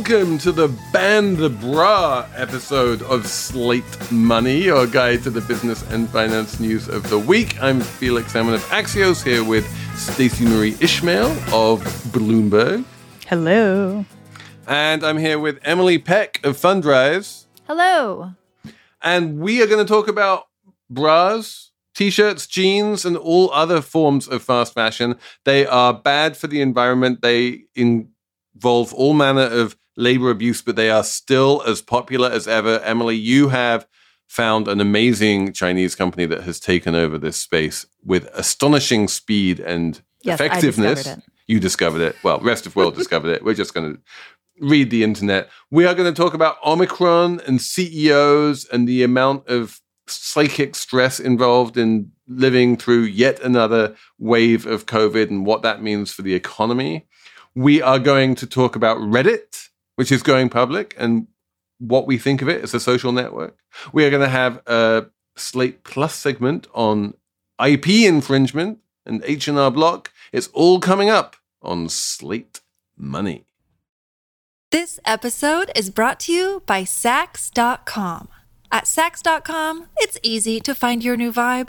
welcome to the Ban the Bra episode of Slate Money, your guide to the business and finance news of the week. I'm Felix Salmon of Axios here with Stacey Marie Ishmael of Bloomberg. Hello. And I'm here with Emily Peck of Fundrise. Hello. And we are going to talk about bras, t shirts, jeans, and all other forms of fast fashion. They are bad for the environment. They involve all manner of labor abuse, but they are still as popular as ever. Emily, you have found an amazing Chinese company that has taken over this space with astonishing speed and Yes, effectiveness. discovered. You discovered it. Well, rest of world discovered it. We're just going to read the internet. We are going to talk about Omicron and CEOs and the amount of psychic stress involved in living through yet another wave of COVID and what that means for the economy. We are going to talk about Reddit, which is going public, and what we think of it as a social network. We are going to have a Slate Plus segment on IP infringement and H&R Block. It's all coming up on Slate Money. This episode is brought to you by Saks.com. At Saks.com, it's easy to find your new vibe.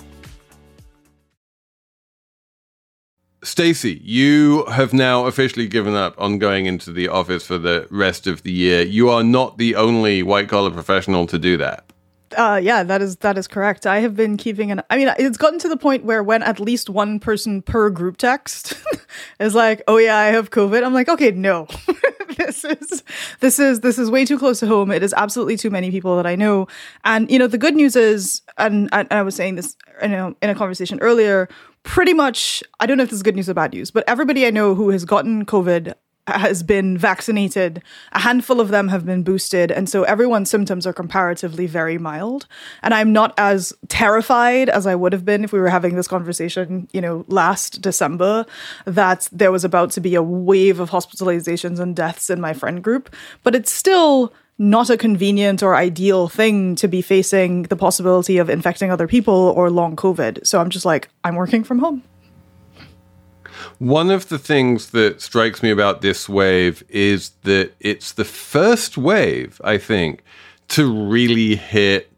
Stacey, you have now officially given up on going into the office for the rest of the year. You are not the only white collar professional to do that. Uh, yeah, that is that is correct. I have been keeping an. I mean, it's gotten to the point where when at least one person per group text is like, "Oh yeah, I have COVID," I'm like, "Okay, no, this is this is this is way too close to home. It is absolutely too many people that I know." And you know, the good news is, and, and I was saying this, you know, in a conversation earlier. Pretty much, I don't know if this is good news or bad news, but everybody I know who has gotten COVID has been vaccinated. A handful of them have been boosted. And so everyone's symptoms are comparatively very mild. And I'm not as terrified as I would have been if we were having this conversation, you know, last December, that there was about to be a wave of hospitalizations and deaths in my friend group. But it's still not a convenient or ideal thing to be facing the possibility of infecting other people or long COVID. So I'm just like, I'm working from home. One of the things that strikes me about this wave is that it's the first wave, I think, to really hit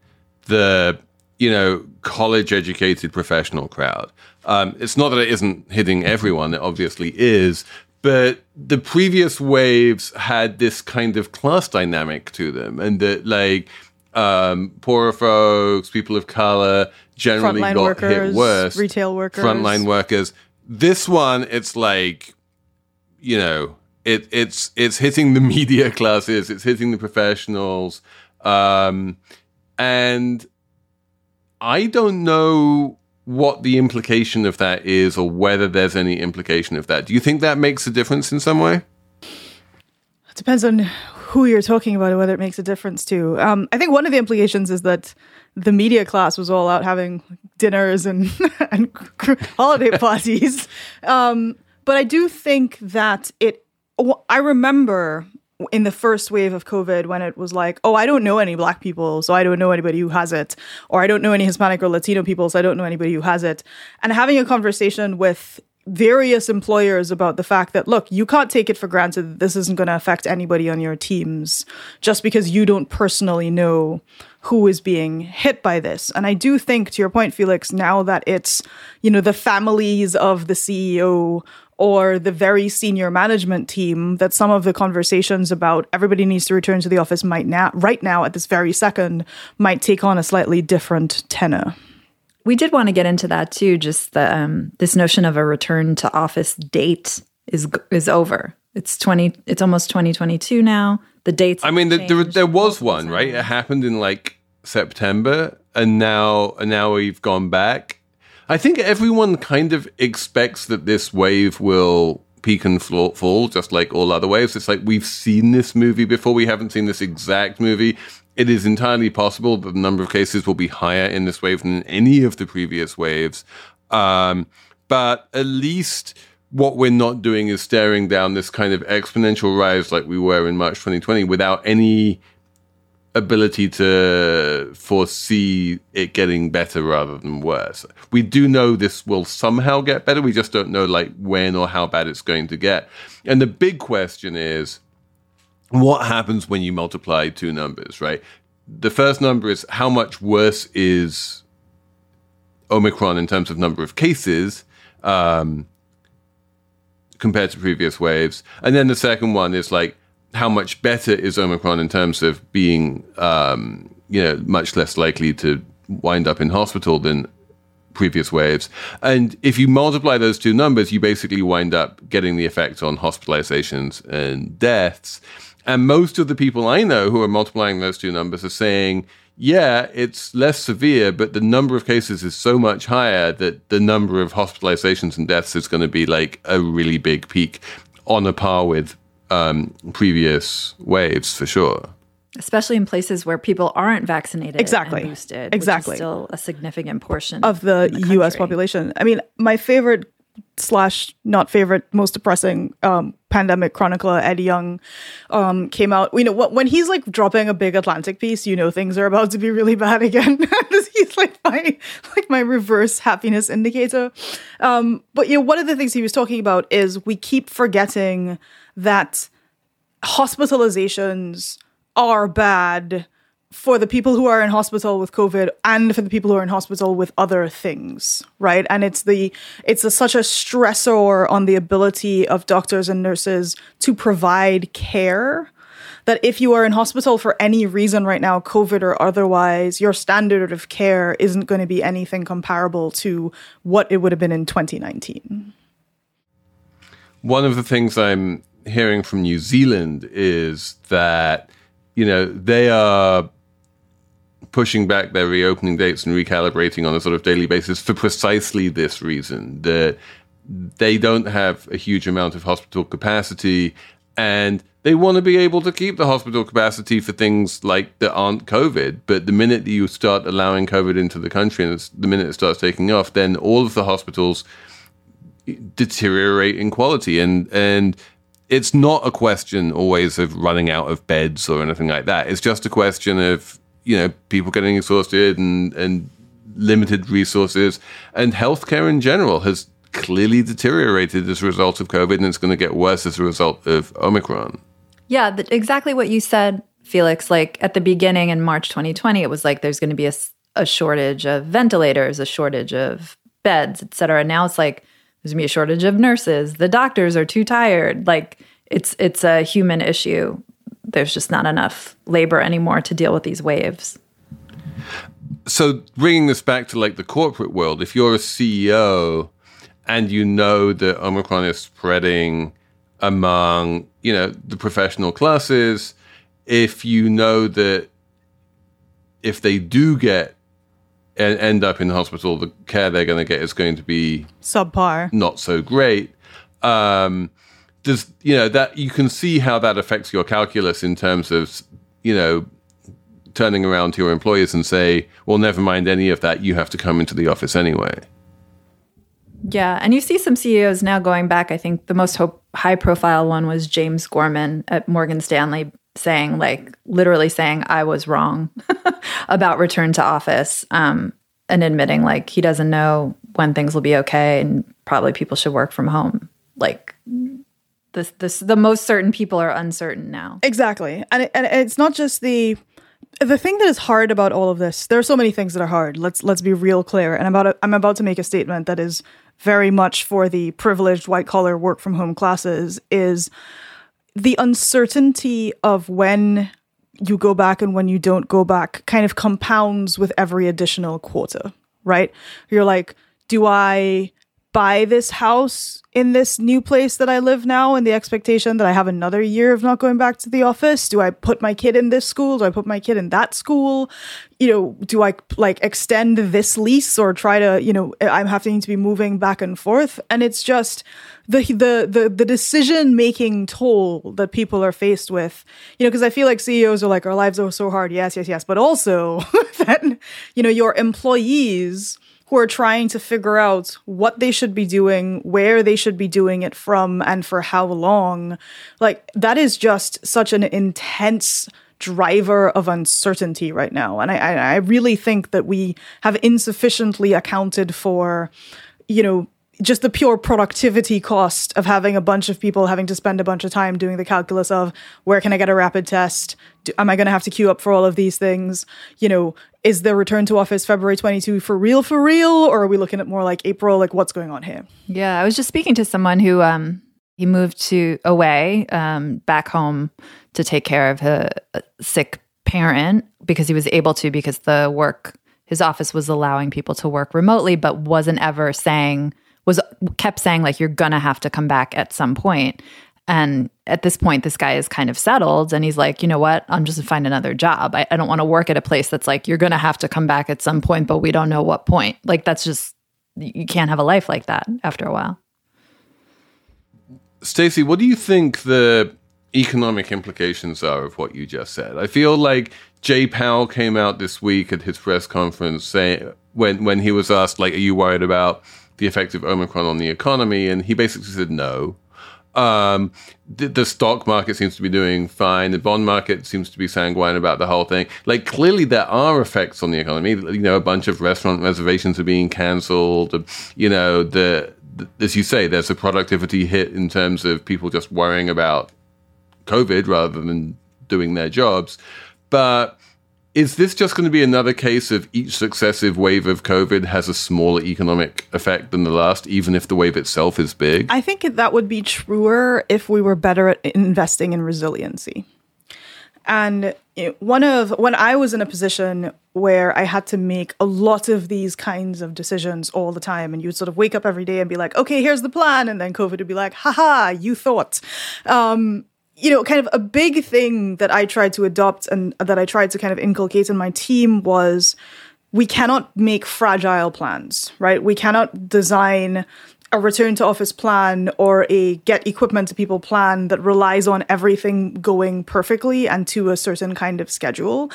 the, you know, college educated professional crowd. Um, it's not that it isn't hitting everyone, it obviously is, but the previous waves had this kind of class dynamic to them, and that, like, um, poorer folks, people of color generally Frontline got workers, hit worse. retail workers. Frontline workers. This one, it's like, you know, it, it's it's hitting the media classes, it's hitting the professionals, um, and I don't know what the implication of that is, or whether there's any implication of that. Do you think that makes a difference in some way? It depends on who you're talking about and whether it makes a difference to. Um, I think one of the implications is that the media class was all out having dinners and and holiday parties. Um, but I do think that it. I remember in the first wave of COVID when it was like, oh, I don't know any black people, so I don't know anybody who has it, or I don't know any Hispanic or Latino people, so I don't know anybody who has it, and having a conversation with various employers about the fact that look you can't take it for granted that this isn't going to affect anybody on your teams just because you don't personally know who is being hit by this. And i do think to your point felix now that it's you know the families of the ceo or the very senior management team that some of the conversations about everybody needs to return to the office might now right now at this very second might take on a slightly different tenor we did want to get into that too. Just the um, this notion of a return to office date is is over. It's 20 it's almost 2022 now. The dates I mean, the, there, there was one, right? It happened in like September, and now and now we've gone back. I think everyone kind of expects that this wave will peak and fall, just like all other waves. It's like we've seen this movie before. We haven't seen this exact movie. It is entirely possible that the number of cases will be higher in this wave than any of the previous waves. Um, but at least what we're not doing is staring down this kind of exponential rise like we were in March 2020 without any ability to foresee it getting better rather than worse. We do know this will somehow get better. We just don't know like when or how bad it's going to get. And the big question is what happens when you multiply two numbers, right? The first number is how much worse is Omicron in terms of number of cases um, compared to previous waves. And then the second one is like how much better is Omicron in terms of being, um, you know, much less likely to wind up in hospital than previous waves. And if you multiply those two numbers, you basically wind up getting the effect on hospitalizations and deaths. And most of the people I know who are multiplying those two numbers are saying, yeah, it's less severe, but the number of cases is so much higher that the number of hospitalizations and deaths is going to be like a really big peak on a par with um, previous waves for sure. especially in places where people aren't vaccinated Exactly. and boosted which is Exactly. still a significant portion of the, U.S. population. I mean, my favorite slash not favorite, most depressing um, pandemic chronicler Ed Yong um, came out. You know, when he's like dropping a big Atlantic piece, you know things are about to be really bad again. he's like my like my reverse happiness indicator. Um, but you know, one of the things he was talking about is we keep forgetting that hospitalizations are bad for the people who are in hospital with COVID and for the people who are in hospital with other things, right? And it's the it's a, such a stressor on the ability of doctors and nurses to provide care that if you are in hospital for any reason right now, COVID or otherwise, your standard of care isn't going to be anything comparable to what it would have been in 2019. One of the things I'm hearing from New Zealand is that, you know, they are pushing back their reopening dates and recalibrating on a sort of daily basis for precisely this reason that they don't have a huge amount of hospital capacity and they want to be able to keep the hospital capacity for things like that aren't COVID. But the minute that you start allowing COVID into the country and the minute it starts taking off, then all of the hospitals deteriorate in quality and and it's not a question always of running out of beds or anything like that it's just a question of you know people getting exhausted and and limited resources and healthcare in general has clearly deteriorated as a result of covid and it's going to get worse as a result of omicron Yeah, th- exactly what you said, Felix. Like at the beginning in March 2020, it was like there's going to be a shortage of ventilators, a shortage of beds, et cetera. Now it's like there's going to be a shortage of nurses. The doctors are too tired. Like it's it's a human issue. There's just not enough labor anymore to deal with these waves. so bringing this back to like the corporate world, if you're a CEO and you know that Omicron is spreading among, you know, the professional classes, if you know that if they do get end up in hospital, the care they're going to get is going to be Subpar. not so great. Um, does you know that you can see how that affects your calculus in terms of you know turning around to your employers and say, well, never mind any of that. You have to come into the office anyway. Yeah, and you see some CEOs now going back. I think the most ho- high profile one was James Gorman at Morgan Stanley saying, like, literally saying, I was wrong about return to office um, and admitting, like, he doesn't know when things will be okay and probably people should work from home. Like, this, the most certain people are uncertain now. Exactly. And it, and it's not just the the thing that is hard about all of this. There are so many things that are hard. Let's let's be real clear. And I'm about to, I'm about to make a statement that is very much for the privileged white collar work from home classes is the uncertainty of when you go back and when you don't go back kind of compounds with every additional quarter, right? You're like, do I buy this house in this new place that I live now in the expectation that I have another year of not going back to the office? Do I put my kid in this school? Do I put my kid in that school? You know, do I like extend this lease or try to, you know, I'm having to be moving back and forth? And it's just the the the, the decision making toll that people are faced with. You know, because I feel like CEOs are like, our lives are so hard. Yes, yes, yes. But also then, you know, your employees who are trying to figure out what they should be doing, where they should be doing it from, and for how long. Like, that is just such an intense driver of uncertainty right now. And I, I really think that we have insufficiently accounted for, you know, just the pure productivity cost of having a bunch of people having to spend a bunch of time doing the calculus of where can I get a rapid test? Do, am I going to have to queue up for all of these things? You know, is the return to office February 22 for real, for real? Or are we looking at more like April? Like what's going on here? Yeah, I was just speaking to someone who, um, he moved to away, um, back home to take care of a, a sick parent because he was able to because the work his office was allowing people to work remotely but wasn't ever saying was kept saying like you're gonna have to come back at some point. And at this point this guy is kind of settled and he's like you know what? I'm just gonna find another job. I, I don't want to work at a place that's like you're gonna have to come back at some point but we don't know what point. Like that's just you can't have a life like that after a while. Stacey, what do you think the economic implications are of what you just said? I feel like Jay Powell came out this week at his press conference saying when when he was asked like, "Are you worried about the effect of Omicron on the economy?" and he basically said no. Um, the, the, stock market seems to be doing fine. The bond market seems to be sanguine about the whole thing. Like clearly there are effects on the economy. You know, a bunch of restaurant reservations are being cancelled. You know, the as you say, there's a productivity hit in terms of people just worrying about COVID rather than doing their jobs. But is this just going to be another case of each successive wave of COVID has a smaller economic effect than the last, even if the wave itself is big? I think that would be truer if we were better at investing in resiliency. And one of when I was in a position where I had to make a lot of these kinds of decisions all the time, and you would sort of wake up every day and be like, "Okay, here's the plan," and then COVID would be like, "Haha, you thought." Um, you know, kind of a big thing that I tried to adopt and that I tried to kind of inculcate in my team was we cannot make fragile plans, right? We cannot design a return to office plan or a get equipment to people plan that relies on everything going perfectly and to a certain kind of schedule.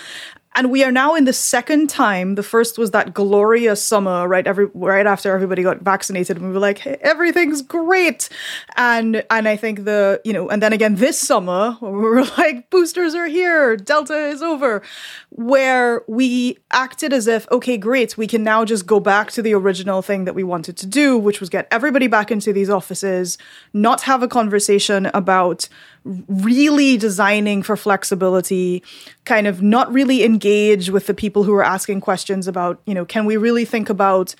And we are now in the second time. The first was that glorious summer, right? Every right after everybody got vaccinated, and we were like, hey, everything's great. And and I think the you know, and then again this summer, we were like, boosters are here, Delta is over, where we acted as if, okay, great, we can now just go back to the original thing that we wanted to do, which was get everybody back into these offices, not have a conversation about really designing for flexibility, kind of not really engage with the people who are asking questions about, you know, can we really think about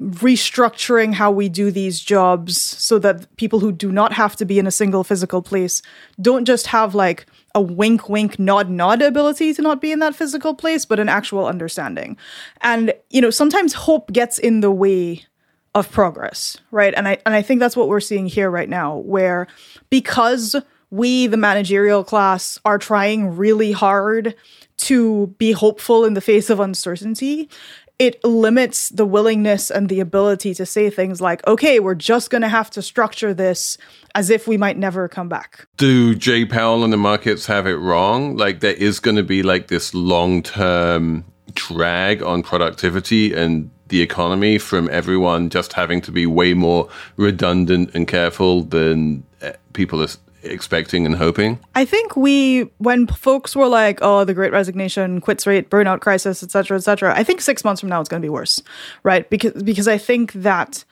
restructuring how we do these jobs so that people who do not have to be in a single physical place don't just have like a wink wink nod nod ability to not be in that physical place but an actual understanding. And you know sometimes hope gets in the way of progress right? And i and i think that's what we're seeing here right now where because we, the managerial class, are trying really hard to be hopeful in the face of uncertainty, it limits the willingness and the ability to say things like, okay, we're just going to have to structure this as if we might never come back. Do Jay Powell and the markets have it wrong? Like, there is going to be like this long term drag on productivity and the economy from everyone just having to be way more redundant and careful than eh, people are expecting and hoping? I think we, when folks were like, "Oh, the Great Resignation, quits rate, burnout crisis, etc., etc., I think six months from now it's going to be worse, right? Because because I think that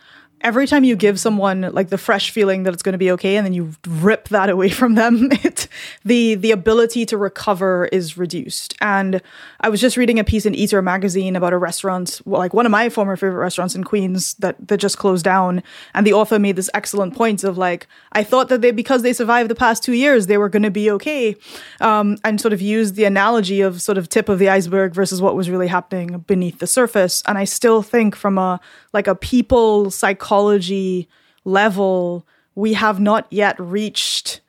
every time you give someone like the fresh feeling that it's going to be okay and then you rip that away from them it the the ability to recover is reduced. And i was just reading a piece in eater magazine about a restaurant like one of my former favorite restaurants in queens that that just closed down. And the author made this excellent point of like i thought that they because they survived the past two years they were going to be okay. Um, and sort of used the analogy of sort of tip of the iceberg versus what was really happening beneath the surface. And i still think from a like a people psychology psychology level, we have not yet reached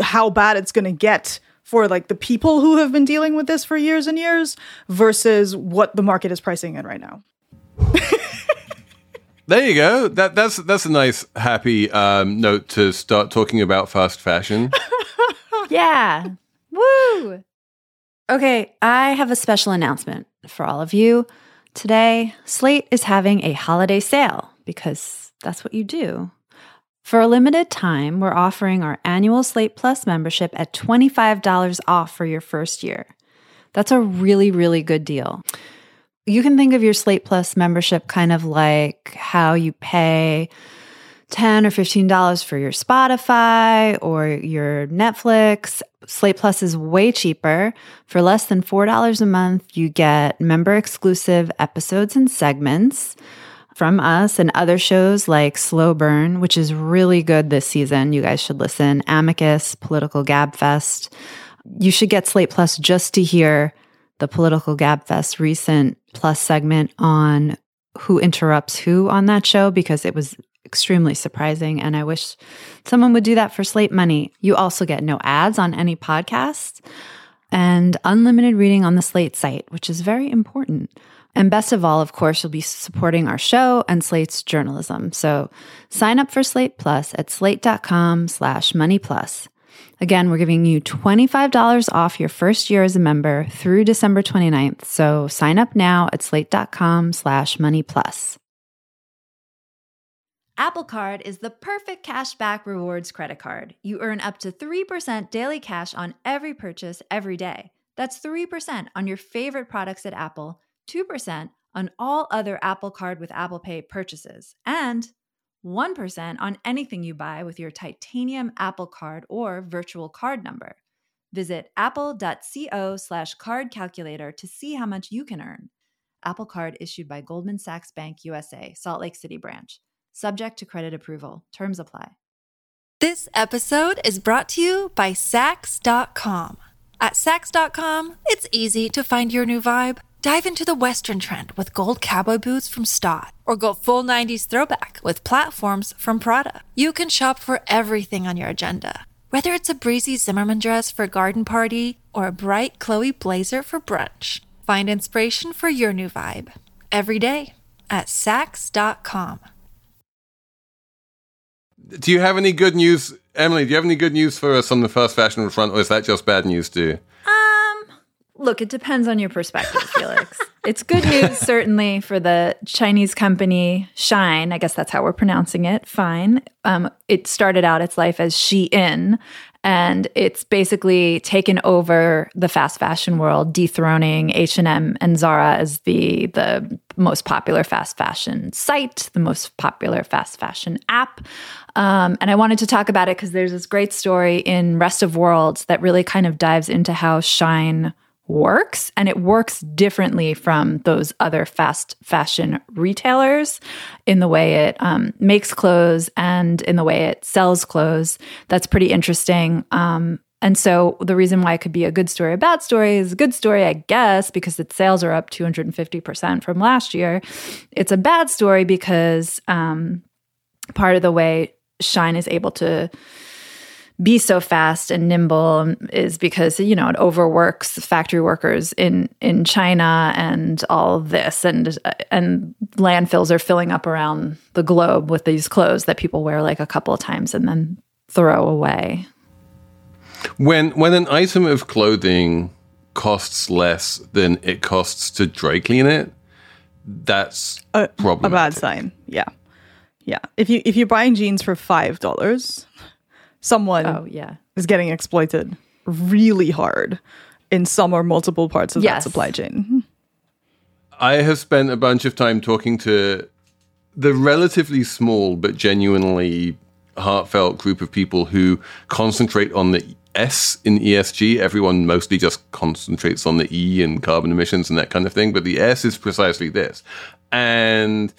how bad it's going to get for like the people who have been dealing with this for years and years versus what the market is pricing in right now. There you go. That that's that's a nice happy um, note to start talking about fast fashion. Yeah. Woo. Okay, I have a special announcement for all of you. Today, Slate is having a holiday sale because that's what you do. For a limited time, we're offering our annual Slate Plus membership at $25 off for your first year. That's a really, really good deal. You can think of your Slate Plus membership kind of like how you pay 10 or $15 for your Spotify or your Netflix. Slate Plus is way cheaper. For less than $4 a month, you get member exclusive episodes and segments from us and other shows like Slow Burn, which is really good this season. You guys should listen. Amicus, Political Gabfest. You should get Slate Plus just to hear the Political Gabfest recent Plus segment on who interrupts who on that show because it was extremely surprising. And I wish someone would do that for Slate Money. You also get no ads on any podcasts and unlimited reading on the Slate site, which is very important. And best of all, of course, you'll be supporting our show and Slate's journalism. So sign up for Slate Plus at slate.com slash money plus. Again, we're giving you $25 off your first year as a member through December 29th. So sign up now at slate.com slash money plus. Apple Card is the perfect cash back rewards credit card. You earn up to 3% daily cash on every purchase every day. That's 3% on your favorite products at Apple, 2% on all other Apple Card with Apple Pay purchases, and 1% on anything you buy with your titanium Apple Card or virtual card number. Visit apple.co slash card calculator to see how much you can earn. Apple Card issued by Goldman Sachs Bank USA, Salt Lake City branch. Subject to credit approval. Terms apply. This episode is brought to you by Saks.com. At Saks.com, it's easy to find your new vibe. Dive into the Western trend with gold cowboy boots from Staud, or go full 90s throwback with platforms from Prada. You can shop for everything on your agenda, whether it's a breezy Zimmermann dress for a garden party or a bright Chloe blazer for brunch. Find inspiration for your new vibe every day at Saks.com. Do you have any good news, Emily? Do you have any good news for us on the fast fashion front, or is that just bad news too? Look, it depends on your perspective, Felix. it's good news certainly for the Chinese company Shine. I guess that's how we're pronouncing it. Fine. Um, it started out its life as Shein, and it's basically taken over the fast fashion world, dethroning H and M and Zara as the the most popular fast fashion site, the most popular fast fashion app. Um, and I wanted to talk about it because there's this great story in Rest of Worlds that really kind of dives into how Shine works and it works differently from those other fast fashion retailers in the way it um, makes clothes and in the way it sells clothes. That's pretty interesting. Um, and so the reason why it could be a good story a bad story is a good story i guess because its sales are up 250% from last year. It's a bad story because um, part of the way shine is able to be so fast and nimble is because you know it overworks factory workers in in China and all this and and landfills are filling up around the globe with these clothes that people wear like a couple of times and then throw away. When when an item of clothing costs less than it costs to dry clean it, that's a, a bad sign. Yeah, yeah. If you if you're buying jeans for five dollars, someone Oh yeah. is getting exploited really hard in some or multiple parts of Yes. that supply chain. I have spent a bunch of time talking to the relatively small but genuinely heartfelt group of people who concentrate on the S in ESG. Everyone mostly just concentrates on the E and carbon emissions and that kind of thing, but the S is precisely this. And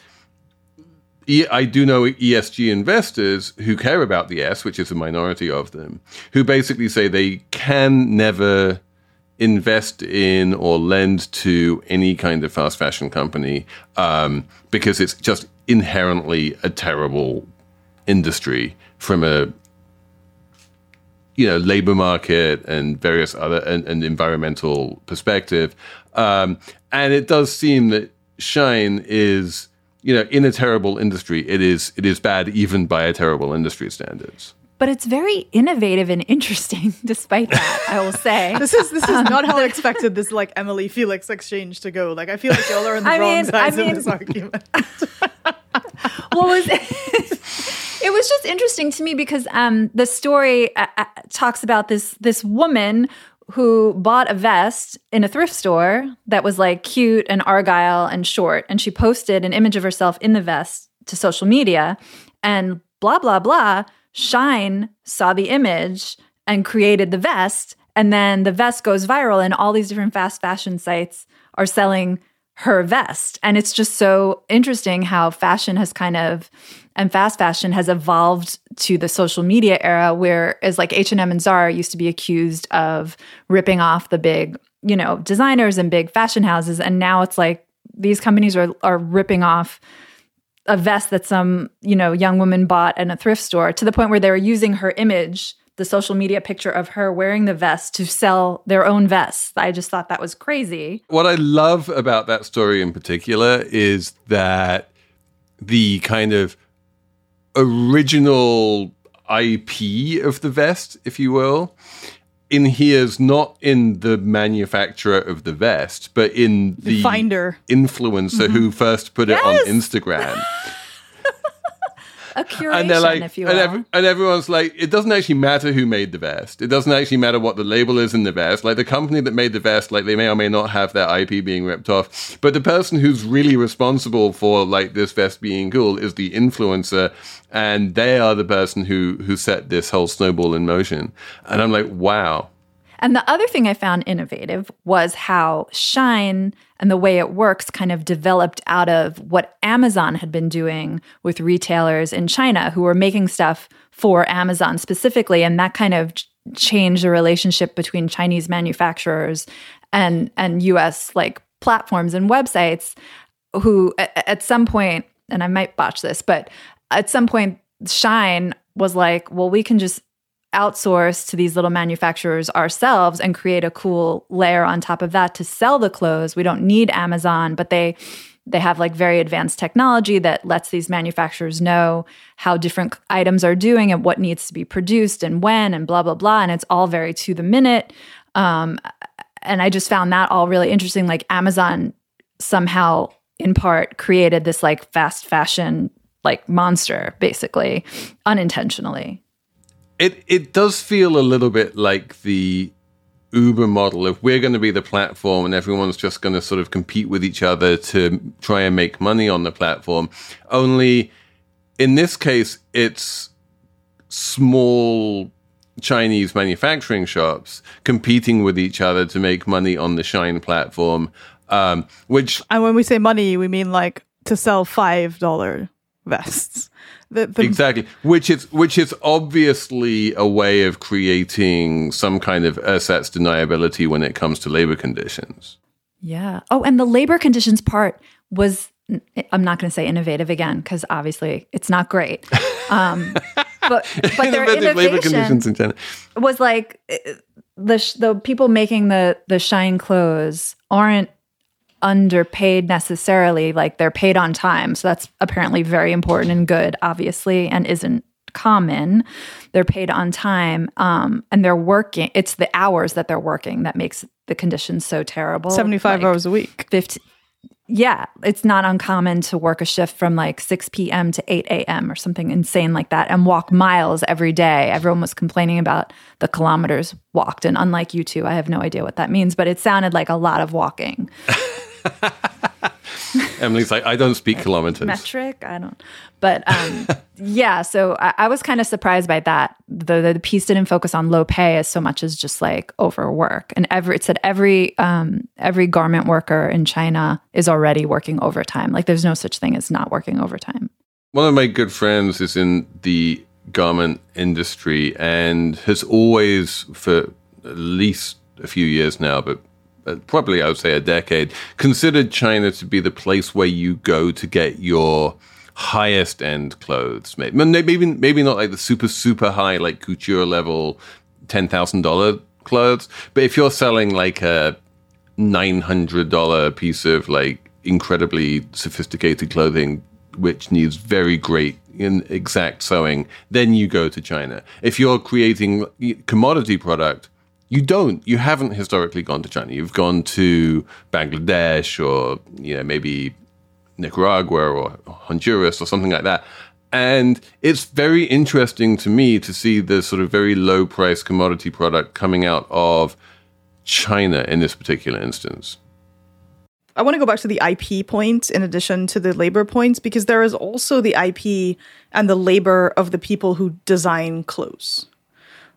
I do know ESG investors who care about the S, which is a minority of them, who basically say they can never invest in or lend to any kind of fast fashion company um, because it's just inherently a terrible industry from a you know labor market and various other and, and environmental perspective. Um, and it does seem that shine is you know in a terrible industry it is it is bad even by a terrible industry standards but it's very innovative and interesting despite that i will say This is this is not how I expected this like Emily Felix exchange to go. Like I feel like y'all are on the I wrong mean- sides I of this argument. what was it was just interesting to me because um, the story uh, uh, talks about this this woman who bought a vest in a thrift store that was like cute and argyle and short and she posted an image of herself in the vest to social media and blah blah blah shine saw the image and created the vest and then the vest goes viral and all these different fast fashion sites are selling her vest. And it's just so interesting how fashion has kind of and fast fashion has evolved to the social media era whereas like h&m and zara used to be accused of ripping off the big you know designers and big fashion houses. And now it's like these companies are are ripping off a vest that some you know young woman bought in a thrift store to the point where they were using her image the social media picture of her wearing the vest to sell their own vests i just thought that was crazy what I love about that story in particular is that the kind of original IP of the vest, if you will, inheres not in the manufacturer of the vest, but in the, The finder. influencer who mm-hmm. first put it on Instagram. a curation and they're like, if you and, ev- and everyone's like, it doesn't actually matter who made the vest. It doesn't actually matter what the label is in the vest. Like the company that made the vest, like they may or may not have their IP being ripped off, but the person who's really responsible for like this vest being cool is the influencer, and they are the person who who set this whole snowball in motion. And I'm like, wow. And the other thing I found innovative was how Shine and the way it works kind of developed out of what Amazon had been doing with retailers in China who were making stuff for Amazon specifically. And that kind of changed the relationship between Chinese manufacturers and, and US like platforms and websites who a- at some point, and I might botch this, but at some point, Shine was like, well, we can just outsource to these little manufacturers ourselves and create a cool layer on top of that to sell the clothes. We don't need Amazon, but they they have like very advanced technology that lets these manufacturers know how different items are doing and what needs to be produced and when and blah blah blah and it's all very to the minute. Um, and I just found that all really interesting. Like Amazon somehow in part created this like fast fashion like monster basically unintentionally. It it does feel a little bit like the Uber model of we're going to be the platform and everyone's just going to sort of compete with each other to try and make money on the platform. Only in this case, it's small Chinese manufacturing shops competing with each other to make money on the Shine platform, um, which And when we say money, we mean like to sell five dollar vests. The, the, exactly which is which is obviously a way of creating some kind of ersatz deniability when it comes to labor conditions Yeah. Oh, and the labor conditions part was I'm not going to say innovative again because obviously it's not great. Um, but but their Innovative labor innovation conditions in China. was like uh, the sh- the people making the the shine clothes aren't underpaid necessarily like they're paid on time. So that's apparently very important and good obviously and isn't common. They're paid on time um and they're working it's the hours that they're working that makes the conditions so terrible. 75 Like, hours a week. 15 yeah it's not uncommon to work a shift from like 6 p.m to 8 a.m or something insane like that and walk miles every day. Everyone was complaining about the kilometers walked and unlike you two i have no idea what that means but it sounded like a lot of walking emily's like i don't speak kilometers. Metric? I don't. But um yeah so i, I was kind of surprised by that. The, the the piece didn't focus on low pay as so much as just like overwork. And every it said every um every garment worker in china is already working overtime. Like there's no such thing as not working overtime. One of my good friends is in the garment industry and has always for at least a few years now, but Uh, probably I would say a decade, considered China to be the place where you go to get your highest end clothes made. Maybe maybe not like the super super high like couture level ten thousand dollar clothes, but if you're selling like a nine hundred dollar piece of like incredibly sophisticated clothing which needs very great in exact sewing, then you go to China. If you're creating commodity product, you don't. You haven't historically gone to China. You've gone to Bangladesh or you know maybe Nicaragua or Honduras or something like that. And it's very interesting to me to see the sort of very low price commodity product coming out of China in this particular instance. I want to go back to the IP point in addition to the labor points because there is also the IP and the labor of the people who design clothes,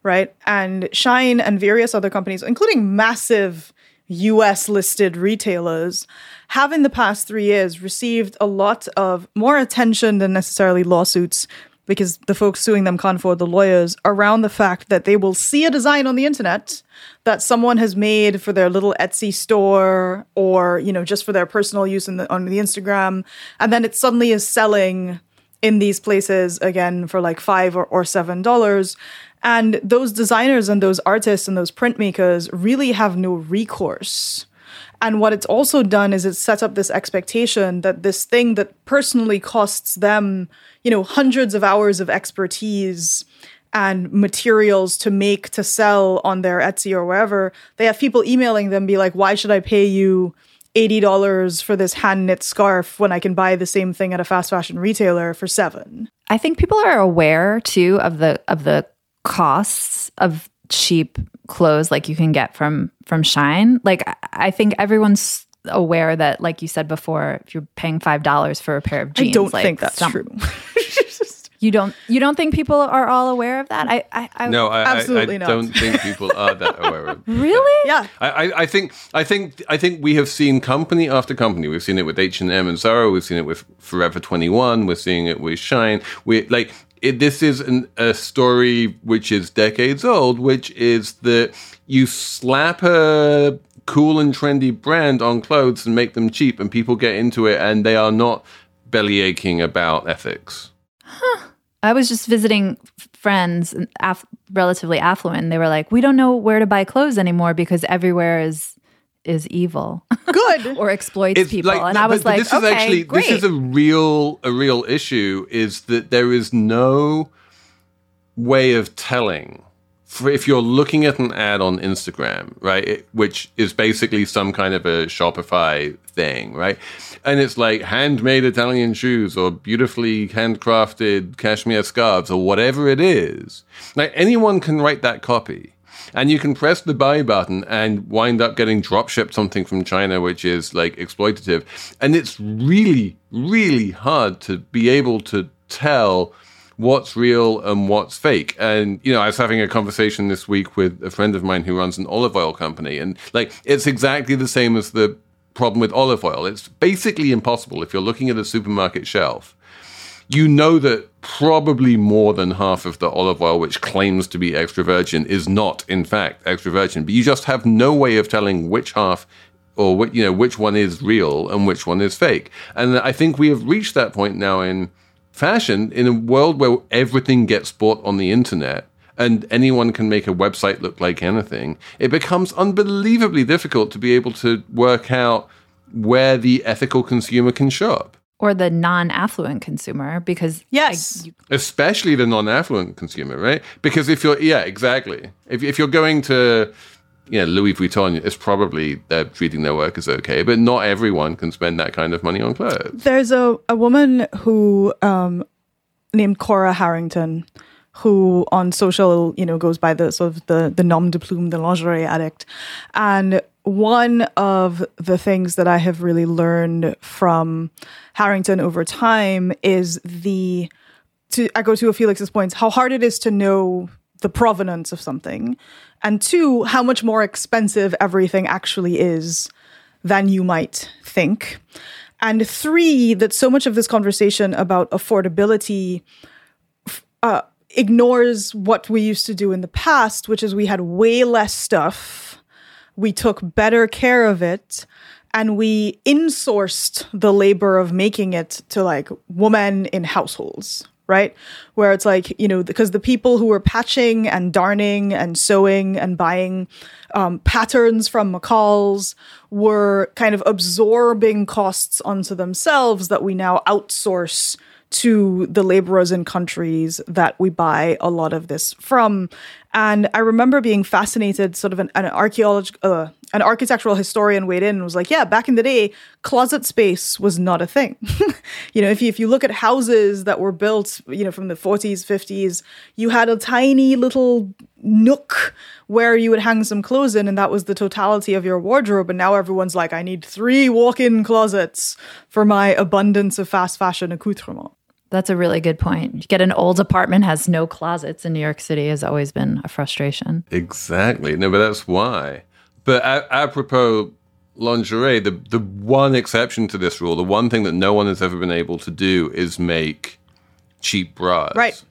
right? And Shine and various other companies, including massive US listed retailers, have in the past three years received a lot of more attention than necessarily lawsuits because the folks suing them can't afford the lawyers around the fact that they will see a design on the internet that someone has made for their little Etsy store or you know just for their personal use the, on the Instagram and then it suddenly is selling in these places again for like five or, or seven dollars and those designers and those artists and those printmakers really have no recourse and what it's also done is it's set up this expectation that this thing that personally costs them, you know, hundreds of hours of expertise and materials to make to sell on their Etsy or wherever, they have people emailing them be like, why should I pay you $80 for this hand knit scarf when I can buy the same thing at a fast fashion retailer for seven? I think people are aware too of the of the costs of cheap clothes like you can get from from Shine. Like I think everyone's aware that, like you said before, if you're paying five dollars for a pair of jeans, I don't like think that's some, true. you don't you don't think people are all aware of that? I, I, I no, I, absolutely I, I not. don't think people are that aware of. it. Really? Yeah. I, I think I think I think we have seen company after company. We've seen it with H and M and Zara. We've seen it with Forever Twenty One. We're seeing it with Shine. We like it, this is an, a story which is decades old, which is that you slap a cool and trendy brand on clothes and make them cheap, and people get into it, and they are not belly aching about ethics. Huh. I was just visiting friends, aff- relatively affluent. And they were like, "We don't know where to buy clothes anymore because everywhere is is evil, good, or exploits It's people." like- and no, I was but- but like, this is "Okay, actually great." this is a real a real issue. Is that there is no way of telling for if you're looking at an ad on Instagram, right, it, which is basically some kind of a Shopify thing, right? And it's like handmade Italian shoes or beautifully handcrafted cashmere scarves or whatever it is. Like anyone can write that copy. And you can press the buy button and wind up getting drop shipped something from China, which is like exploitative. And it's really, really hard to be able to tell what's real and what's fake. And, you know, I was having a conversation this week with a friend of mine who runs an olive oil company. And, like, it's exactly the same as the problem with olive oil. It's basically impossible if you're looking at a supermarket shelf. You know that probably more than half of the olive oil which claims to be extra virgin is not, in fact, extra virgin. But you just have no way of telling which half or what you know which one is real and which one is fake. And I think we have reached that point now in fashion in a world where everything gets bought on the internet and anyone can make a website look like anything, it becomes unbelievably difficult to be able to work out where the ethical consumer can shop. Or the non-affluent consumer because Yes. I- you- Especially the non-affluent consumer, right? Because if you're, yeah, exactly. If, if you're going to, you know, Louis Vuitton, it's probably they're treating their workers okay, but not everyone can spend that kind of money on clothes. There's a, a woman who um, named Cora Harrington who on social, you know, goes by the sort of the the nom de plume, the lingerie addict. And one of the things that I have really learned from Harrington over time is the to echo to a Felix's points, how hard it is to know the provenance of something, and two, how much more expensive everything actually is than you might think. And three, that so much of this conversation about affordability uh, ignores what we used to do in the past, which is we had way less stuff we took better care of it and we insourced the labor of making it to like women in households right where it's like you know because the people who were patching and darning and sewing and buying um, patterns from McCall's were kind of absorbing costs onto themselves that we now outsource to the laborers in countries that we buy a lot of this from. And I remember being fascinated, sort of an, an archaeolog- uh, an architectural historian weighed in and was like, yeah, back in the day, closet space was not a thing. you know, if you, if you look at houses that were built, you know, from the 40s, 50s, you had a tiny little nook where you would hang some clothes in and that was the totality of your wardrobe and now everyone's like i need three walk-in closets for my abundance of fast fashion accoutrement That's a really good point. Get an old apartment has no closets in New York City has always been a frustration. Exactly. No, but that's why. But a- apropos lingerie, the the one exception to this rule, the one thing that no one has ever been able to do is make cheap bras. Right.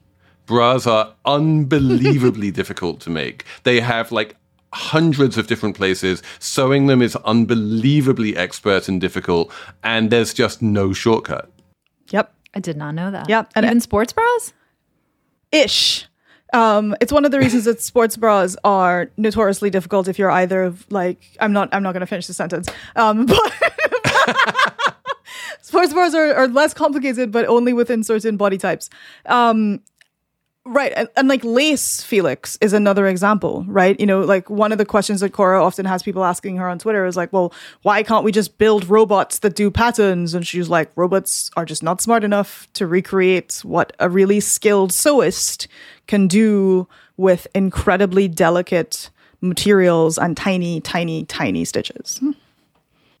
Bras are unbelievably difficult to make. They have like hundreds of different places. Sewing them is unbelievably expert and difficult, and there's just no shortcut. yep I did not know that. Yep. and- even sports bras. ish. Um, it's one of the reasons that sports bras are notoriously difficult if you're either like I'm not I'm not going to finish the sentence. Um, but sports bras are, are less complicated, but only within certain body types. Um, right, and, and like lace, Felix is another example. Right, you know, like one of the questions that Cora often has people asking her on Twitter is like, well, why can't we just build robots that do patterns? And she's like, robots are just not smart enough to recreate what a really skilled sewist can do with incredibly delicate materials and tiny, tiny, tiny stitches. Hmm.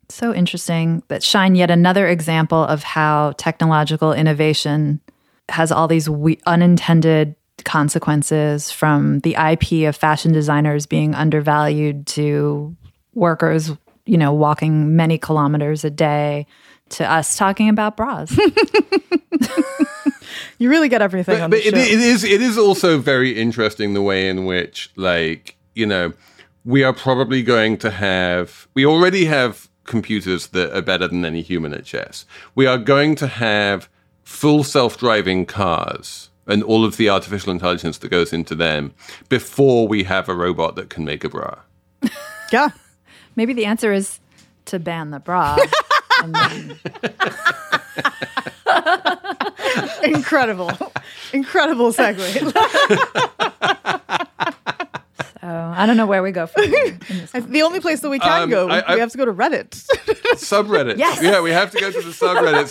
So interesting that shine yet another example of how technological innovation has all these we- unintended consequences from the IP of fashion designers being undervalued to workers, you know, walking many kilometers a day to us talking about bras. You really get everything But, on but the it, show. it is it is also very interesting the way in which like you know we are probably going to have we already have computers that are better than any human at chess. We are going to have full self-driving cars and all of the artificial intelligence that goes into them before we have a robot that can make a bra. yeah. Maybe the answer is to ban the bra. then Incredible. Incredible segue. so I don't know where we go from here. the only place that we can Um, go, I- I- we have to go to Reddit. Subreddits. Yes. Yeah, we have to go to the subreddits.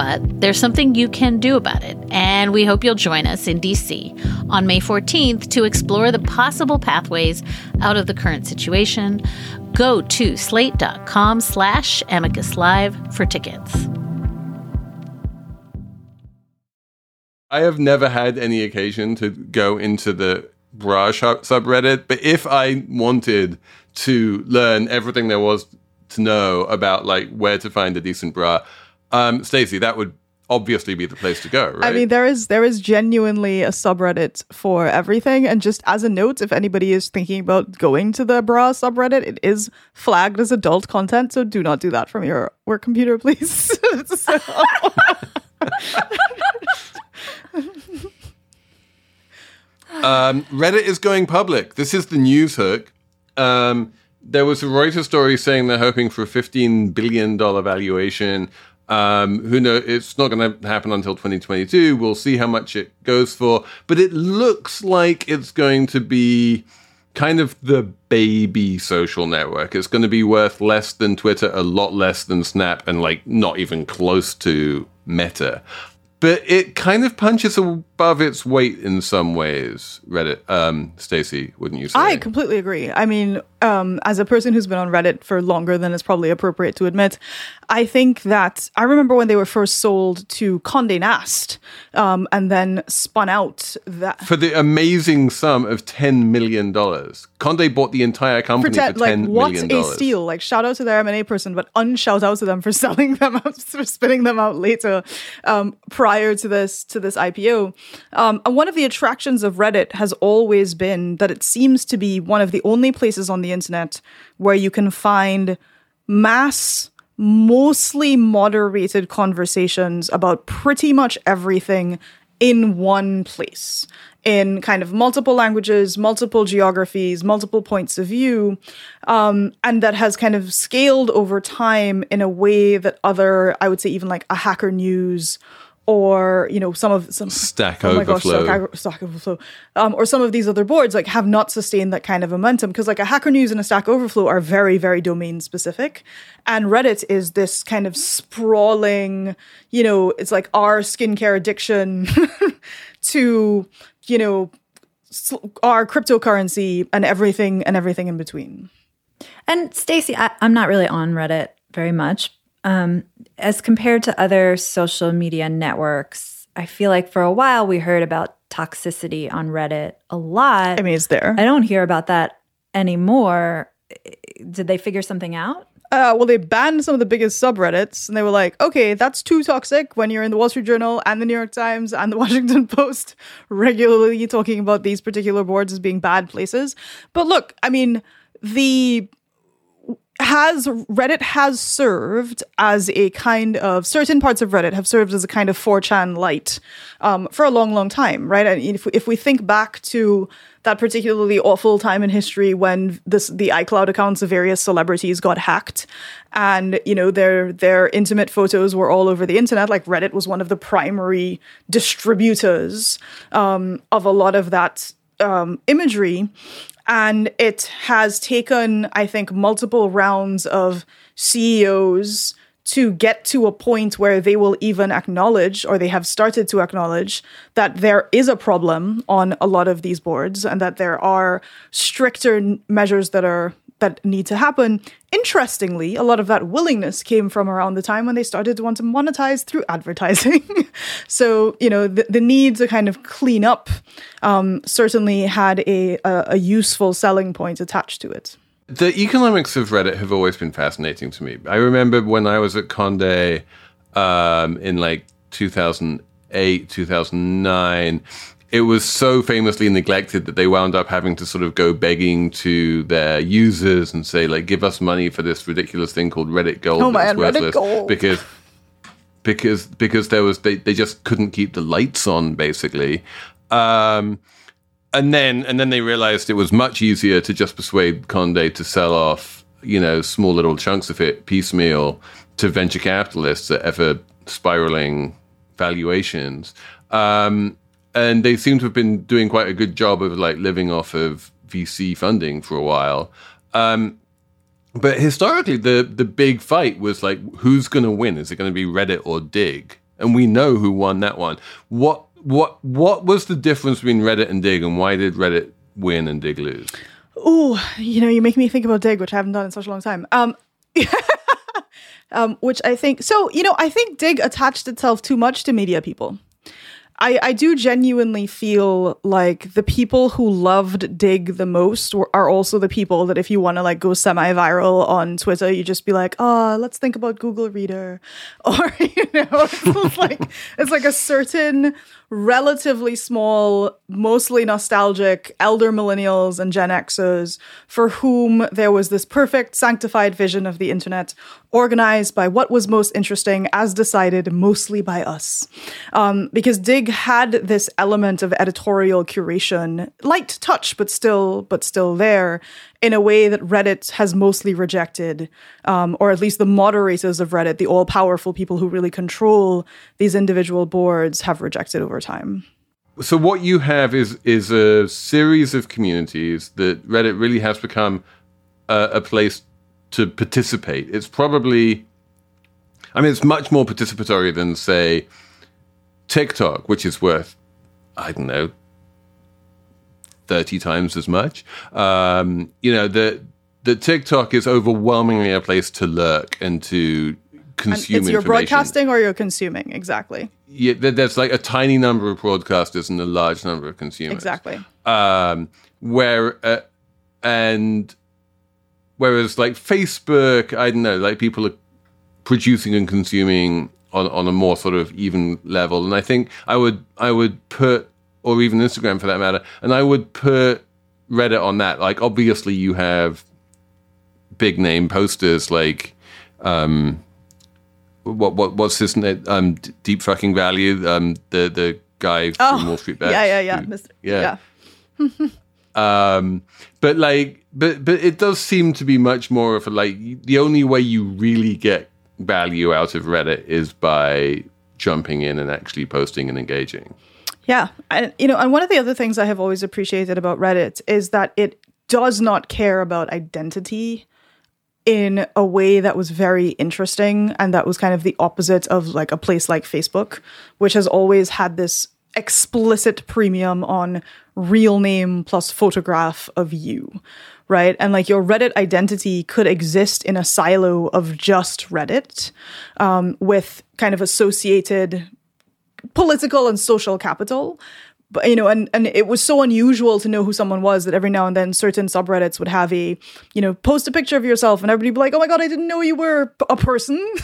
But there's something you can do about it, and we hope you'll join us in DC on May 14th to explore the possible pathways out of the current situation. Go to slate.com slash amicus live for tickets. I have never had any occasion to go into the bra shop subreddit, but if I wanted to learn everything there was to know about like where to find a decent bra, um, Stacey, that would obviously be the place to go, right? I mean, there is there is genuinely a subreddit for everything. And just as a note, if anybody is thinking about going to the bra subreddit, it is flagged as adult content, so do not do that from your work computer, please. So- Um, Reddit is going public. This is the news hook. Um, there was a Reuters story saying they're hoping for a $15 billion valuation. Um, who knows? It's not going to happen until 2022. We'll see how much it goes for. But it looks like it's going to be kind of the baby social network. It's going to be worth less than Twitter, a lot less than Snap, and like not even close to Meta but it kind of punches above its weight in some ways. Reddit, um, Stacey, wouldn't you say? I completely agree. I mean, um, as a person who's been on Reddit for longer than is probably appropriate to admit, I think that I remember when they were first sold to Condé Nast, um, and then spun out that for the amazing sum of ten million dollars. Condé bought the entire company Pretend, for ten like what million a steal! Like shout out to their M and A person, but unshout out to them for selling them out, for spinning them out later, um, prior to this to this IPO. Um, one of the attractions of Reddit has always been that it seems to be one of the only places on the internet where you can find mass mostly moderated conversations about pretty much everything in one place in kind of multiple languages, multiple geographies, multiple points of view, um, and that has kind of scaled over time in a way that other, I would say, even like a Hacker News or you know some of some Stack oh my gosh, Overflow. Stack, Stack Overflow, um, or some of these other boards like have not sustained that kind of momentum because like a Hacker News and a Stack Overflow are very very domain specific, and Reddit is this kind of sprawling, you know, it's like our skincare addiction to you know our cryptocurrency and everything and everything in between. And Stacey, I- I'm not really on Reddit very much. Um, as compared to other social media networks, I feel like for a while we heard about toxicity on Reddit a lot. I mean, it's there. I don't hear about that anymore. Did they figure something out? Uh, well, they banned some of the biggest subreddits, and they were like, "Okay, that's too toxic." When you're in the Wall Street Journal and the New York Times and the Washington Post regularly talking about these particular boards as being bad places, but look, I mean, the has Reddit has served as a kind of certain parts of Reddit have served as a kind of 4chan light um, for a long, long time, right? And if we, if we think back to that particularly awful time in history when this the iCloud accounts of various celebrities got hacked, and you know their their intimate photos were all over the internet, like Reddit was one of the primary distributors um, of a lot of that um, imagery and it has taken i think multiple rounds of ceos to get to a point where they will even acknowledge or they have started to acknowledge that there is a problem on a lot of these boards and that there are stricter measures that are that need to happen. Interestingly a lot of that willingness came from around the time when they started to want to monetize through advertising. So you know the, the need to kind of clean up um, certainly had a, a, a useful selling point attached to it. The economics of Reddit have always been fascinating to me. I remember when I was at Conde um, in like 2008, 2009, it was so famously neglected that they wound up having to sort of go begging to their users and say, like, give us money for this ridiculous thing called Reddit Gold. Oh, that's worthless," Gold. Because because because there was they, they just couldn't keep the lights on basically um and then and then they realized it was much easier to just persuade Conde to sell off you know small little chunks of it piecemeal to venture capitalists at ever spiraling valuations um and they seem to have been doing quite a good job of like living off of VC funding for a while. Um, but historically, the the big fight was like, who's going to win? Is it going to be Reddit or Digg? And we know who won that one. What what what was the difference between Reddit and Digg, and why did Reddit win and Digg lose? Oh, you know, you make me think about Digg, which I haven't done in such a long time. Um, um, which I think so. You know, I think Digg attached itself too much to media people. I, I do genuinely feel like the people who loved Digg the most were, are also the people that if you want to like go semi-viral on Twitter, you just be like, oh, let's think about Google Reader, or you know, it's like it's like a certain relatively small, mostly nostalgic elder millennials and Gen Xers for whom there was this perfect sanctified vision of the internet organized by what was most interesting as decided mostly by us. Um, because Digg had this element of editorial curation, light touch, but still, but still there in a way that Reddit has mostly rejected, um, or at least the moderators of Reddit, the all powerful people who really control these individual boards, have rejected over time. So what you have is is a series of communities that Reddit really has become a, a place to participate. It's probably, I mean, it's much more participatory than say TikTok, which is worth, I don't know, 30 times as much. Um, you know, the, the TikTok is overwhelmingly a place to lurk and to consume and it's you're broadcasting or you're consuming exactly. Yeah there's like a tiny number of broadcasters and a large number of consumers. Exactly. Um where uh, and whereas like facebook i don't know like people are producing and consuming on, on a more sort of even level. And i think i would i would put or even Instagram for that matter. And I would put Reddit on that. Like, obviously, you have big name posters like, um, what what what's his name? Um, Deep fucking value. Um, the the guy oh, from Wall Street Bets. Yeah, yeah, yeah, who, Mr. yeah. yeah. um, but like, but but it does seem to be much more of a like the only way you really get value out of Reddit is by jumping in and actually posting and engaging. Yeah. And, you know, and one of the other things I have always appreciated about Reddit is that it does not care about identity in a way that was very interesting and that was kind of the opposite of like a place like Facebook, which has always had this explicit premium on real name plus photograph of you, right? And like your Reddit identity could exist in a silo of just Reddit um, with kind of associated political and social capital. But you know and and it was so unusual to know who someone was that every now and then certain subreddits would have a you know post a picture of yourself and everybody be like oh my god i didn't know you were a person.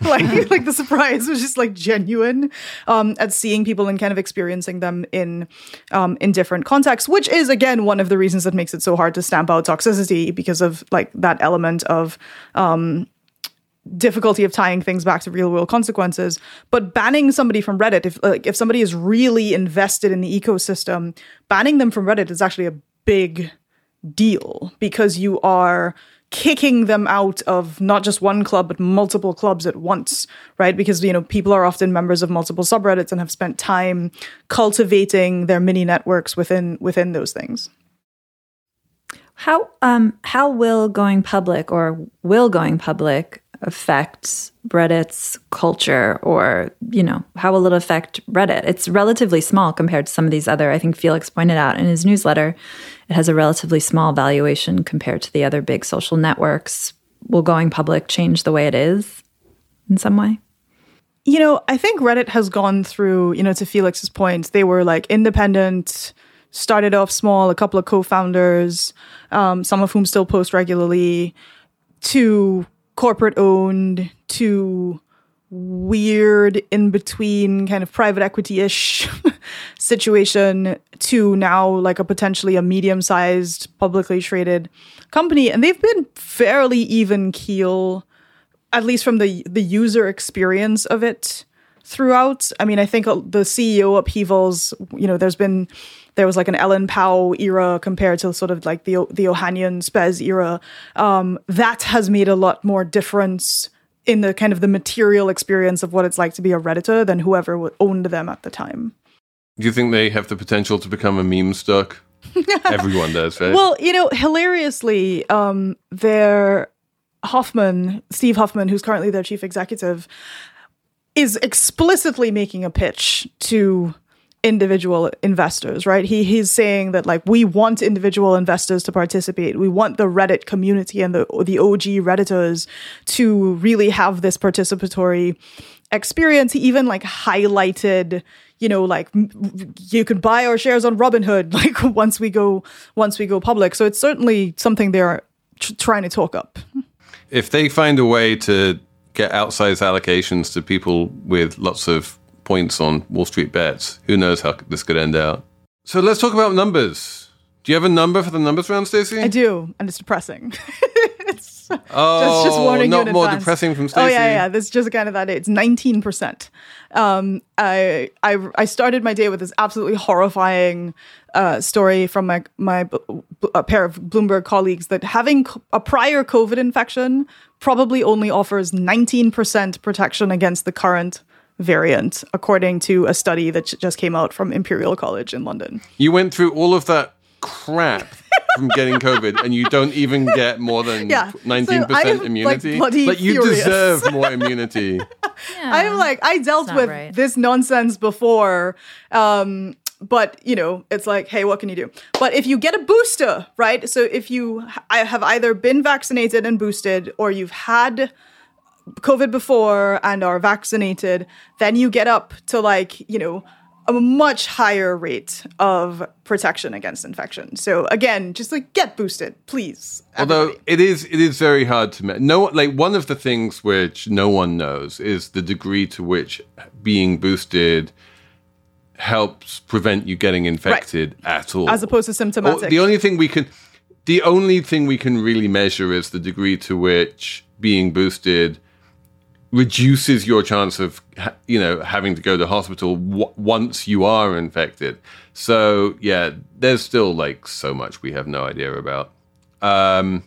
Like like the surprise was just like genuine um at seeing people and kind of experiencing them in um in different contexts which is again one of the reasons that makes it so hard to stamp out toxicity because of like that element of um difficulty of tying things back to real world consequences but banning somebody from reddit if like if somebody is really invested in the ecosystem banning them from reddit is actually a big deal because you are kicking them out of not just one club but multiple clubs at once right? Because you know people are often members of multiple subreddits and have spent time cultivating their mini networks within within those things. How um how will going public or will going public affect Reddit's culture or, you know, how will it affect Reddit? It's relatively small compared to some of these other, I think Felix pointed out in his newsletter, it has a relatively small valuation compared to the other big social networks. Will going public change the way it is in some way? You know, I think Reddit has gone through, you know, to Felix's point, they were like independent, started off small, a couple of co founders, um, some of whom still post regularly, to corporate owned to weird in between kind of private equity ish situation to now like a potentially a medium sized publicly traded company. And they've been fairly even keel, at least from the, the user experience of it throughout. I mean, I think uh, the CEO upheavals, you know, there's been there was like an Ellen Pao era compared to sort of like the the Ohanian Spez era. Um, that has made a lot more difference in the kind of the material experience of what it's like to be a redditor than whoever owned them at the time. Do you think they have the potential to become a meme stock? Everyone does, right? Well, you know, hilariously, um, their Huffman, Steve Huffman, who's currently their chief executive, is explicitly making a pitch to individual investors, right? He he's saying that like we want individual investors to participate. We want the Reddit community and the the OG redditors to really have this participatory experience. He even like highlighted, you know, like you can buy our shares on Robinhood like once we go once we go public. So it's certainly something they're tr- trying to talk up. if they find a way to get outsized allocations to people with lots of points on Wall Street bets, who knows how this could end out. So let's talk about numbers. Do you have a number for the numbers round, Stacey? I do, and it's depressing. it's Oh, just, just warning not you in more advance. depressing from Stacey. Oh yeah, yeah. This is just kind of that. It's nineteen percent. Um, I, I I started my day with this absolutely horrifying uh, story from my my b- b- a pair of Bloomberg colleagues that having c- a prior COVID infection probably only offers nineteen percent protection against the current variant, according to a study that just came out from Imperial College in London. You went through all of that crap from getting COVID, and you don't even get more than Yeah. so percent immunity. bloody like you furious. deserve more immunity. I'm like, I dealt with right. this nonsense before. Um, but you know, it's like, hey, what can you do? But if you get a booster, right? So if you I have either been vaccinated and boosted, or you've had COVID before and are vaccinated, then you get up to like, you know, a much higher rate of protection against infection. So again, just like get boosted, please. Although it is, it is very hard to me- no like one of the things which no one knows is the degree to which being boosted helps prevent you getting infected at all, as opposed to symptomatic. the only thing we can, the only thing we can really measure is the degree to which being boosted reduces your chance of you know having to go to hospital w- once you are infected. So yeah, there's still like so much we have no idea about. Um,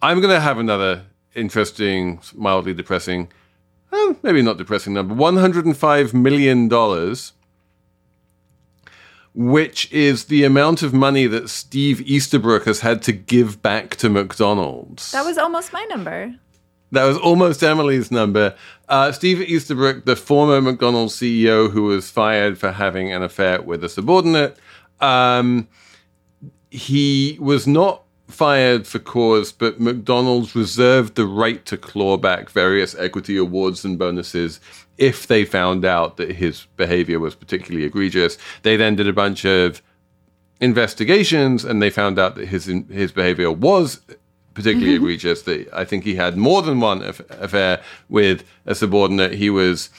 I'm gonna have another interesting, mildly depressing, maybe not depressing number: 105 million dollars which is the amount of money that Steve Easterbrook has had to give back to McDonald's. That was almost my number. That was almost Emily's number. Uh, Steve Easterbrook, the former McDonald's CEO who was fired for having an affair with a subordinate, um, he was not fired for cause, but McDonald's reserved the right to claw back various equity awards and bonuses if they found out that his behavior was particularly egregious. They then did a bunch of investigations and they found out that his his behavior was particularly egregious that I think he had more than one aff- affair with a subordinate. He was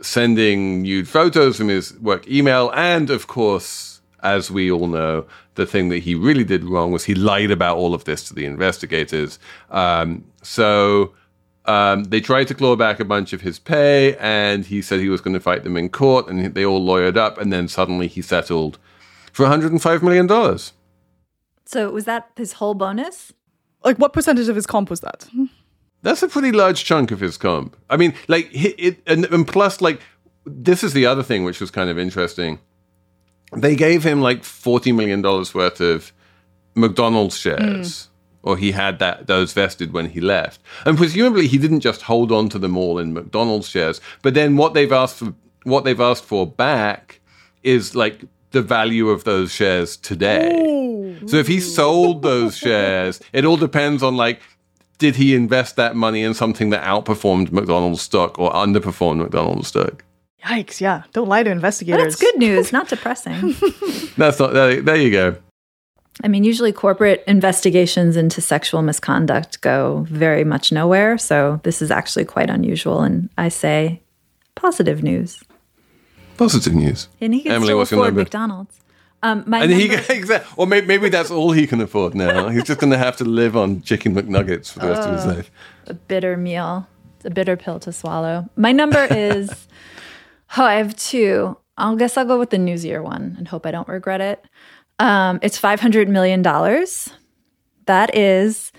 sending nude photos from his work email and of course as we all know the thing that he really did wrong was he lied about all of this to the investigators. Um, so um, they tried to claw back a bunch of his pay and he said he was going to fight them in court and they all lawyered up and then suddenly he settled for 105 million dollars. So was that his whole bonus? Like what percentage of his comp was that? That's a pretty large chunk of his comp. I mean, like hi- it, and, and plus, like this is the other thing which was kind of interesting. They gave him like forty million dollars worth of McDonald's shares, mm. or he had that those vested when he left, and presumably he didn't just hold on to them all in McDonald's shares. But then what they've asked for, what they've asked for back, is like the value of those shares today. So if he sold those shares, it all depends on like, did he invest that money in something that outperformed McDonald's stock or underperformed McDonald's stock? Yikes! Yeah, don't lie to But investigators. it's good news, not depressing. That's not. There, there you go. I mean, usually corporate investigations into sexual misconduct go very much nowhere. So this is actually quite unusual. And I say positive news. Positive news. And he can Emily, still what's your afford number? McDonald's. Um, my And he number- or maybe, maybe that's all he can afford now. He's just going to have to live on chicken McNuggets for the rest of his life. a bitter meal. It's a bitter pill to swallow. My number is oh, I have two. I guess I'll go with the newsier one and hope I don't regret it. Um, it's five hundred million dollars. That is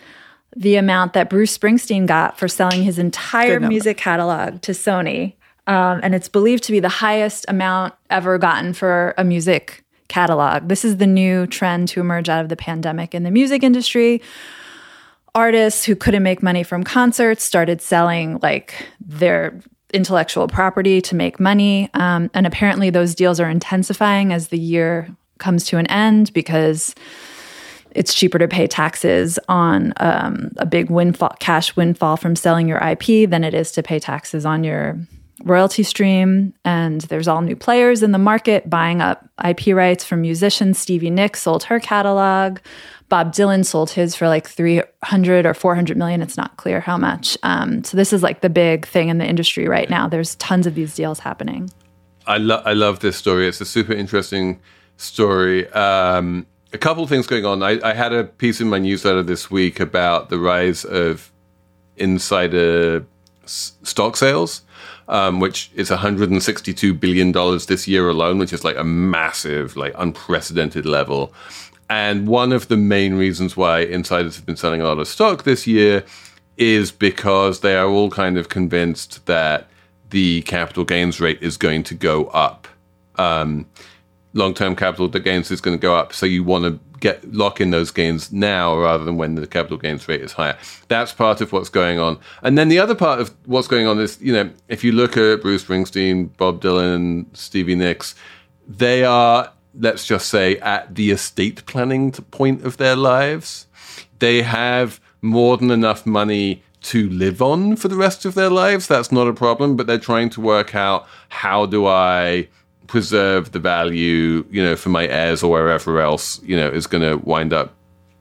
the amount that Bruce Springsteen got for selling his entire music catalog to Sony. Um, and it's believed to be the highest amount ever gotten for a music catalog. This is the new trend to emerge out of the pandemic in the music industry. Artists who couldn't make money from concerts started selling like their intellectual property to make money. Um, and apparently, those deals are intensifying as the year comes to an end because it's cheaper to pay taxes on um, a big windfall, cash windfall from selling your IP than it is to pay taxes on your royalty stream. And there's all new players in the market buying up IP rights from musicians. Stevie Nicks sold her catalog. Bob Dylan sold his for like 300 or 400 million. It's not clear how much. Um, so this is like the big thing in the industry right now. There's tons of these deals happening. I, lo- I love this story. It's a super interesting story. Um, a couple things going on. I, I, had a piece in my newsletter this week about the rise of insider s- stock sales, um, which is 162 billion dollars this year alone, which is like a massive, like unprecedented level. And one of the main reasons why insiders have been selling a lot of stock this year is because they are all kind of convinced that the capital gains rate is going to go up. Um, long-term capital gains is going to go up. So you want to get lock in those gains now rather than when the capital gains rate is higher. That's part of what's going on. And then the other part of what's going on is, you know, if you look at Bruce Springsteen, Bob Dylan, Stevie Nicks, they are, let's just say, at the estate planning point of their lives. They have more than enough money to live on for the rest of their lives. That's not a problem, but they're trying to work out how do I preserve the value, you know, for my heirs or wherever else, you know, is going to wind up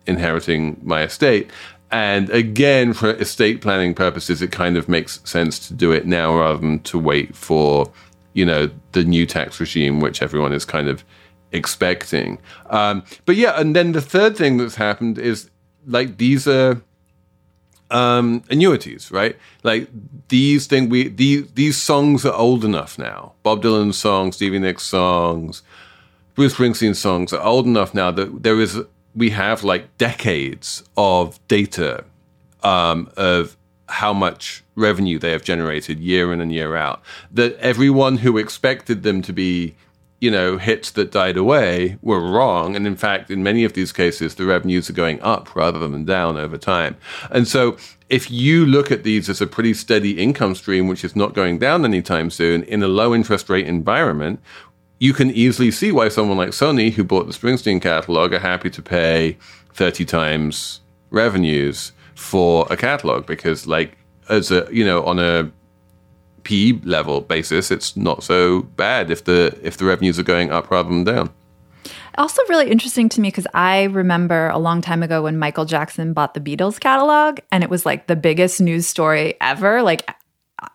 inheriting my estate. And again, for estate planning purposes, it kind of makes sense to do it now rather than to wait for, you know, the new tax regime, which everyone is kind of expecting. Um, but yeah, and then the third thing that's happened is like these are um, annuities, right? Like these thing we these these songs are old enough now. Bob Dylan songs, Stevie Nicks songs, Bruce Springsteen songs are old enough now that there is we have like decades of data um, of how much revenue they have generated year in and year out. That everyone who expected them to be you know, hits that died away were wrong. And in fact, in many of these cases, the revenues are going up rather than down over time. And so if you look at these as a pretty steady income stream, which is not going down anytime soon in a low interest rate environment, you can easily see why someone like Sony, who bought the Springsteen catalog, are happy to pay 30 times revenues for a catalog because, like, as a, you know, on a PE level basis, it's not so bad if the if the revenues are going up rather than down. Also, really interesting to me because I remember a long time ago when Michael Jackson bought the Beatles catalog, and it was like the biggest news story ever. Like,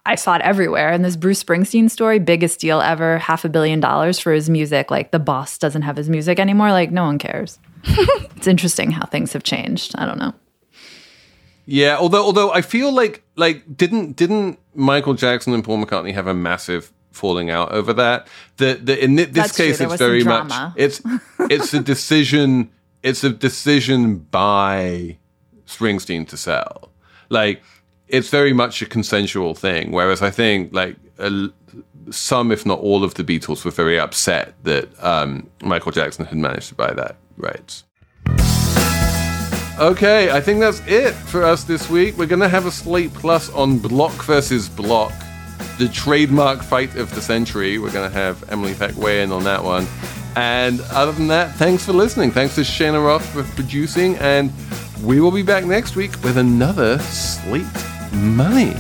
I saw it everywhere. And this Bruce Springsteen story, biggest deal ever, half a billion dollars for his music. Like, the boss doesn't have his music anymore. Like, no one cares. it's interesting how things have changed. I don't know. Yeah, although although I feel like like didn't didn't Michael Jackson and Paul McCartney have a massive falling out over that? The the in this That's case true. It's very much it's it's a decision it's a decision by Springsteen to sell. Like it's very much a consensual thing whereas I think like a, some if not all of the Beatles were very upset that um, Michael Jackson had managed to buy that rights. Okay, I think that's it for us this week. We're going to have a Slate Plus on Block versus Block, the trademark fight of the century. We're going to have Emily Peck weigh in on that one. And other than that, thanks for listening. Thanks to Shana Roth for producing. And we will be back next week with another Slate Money.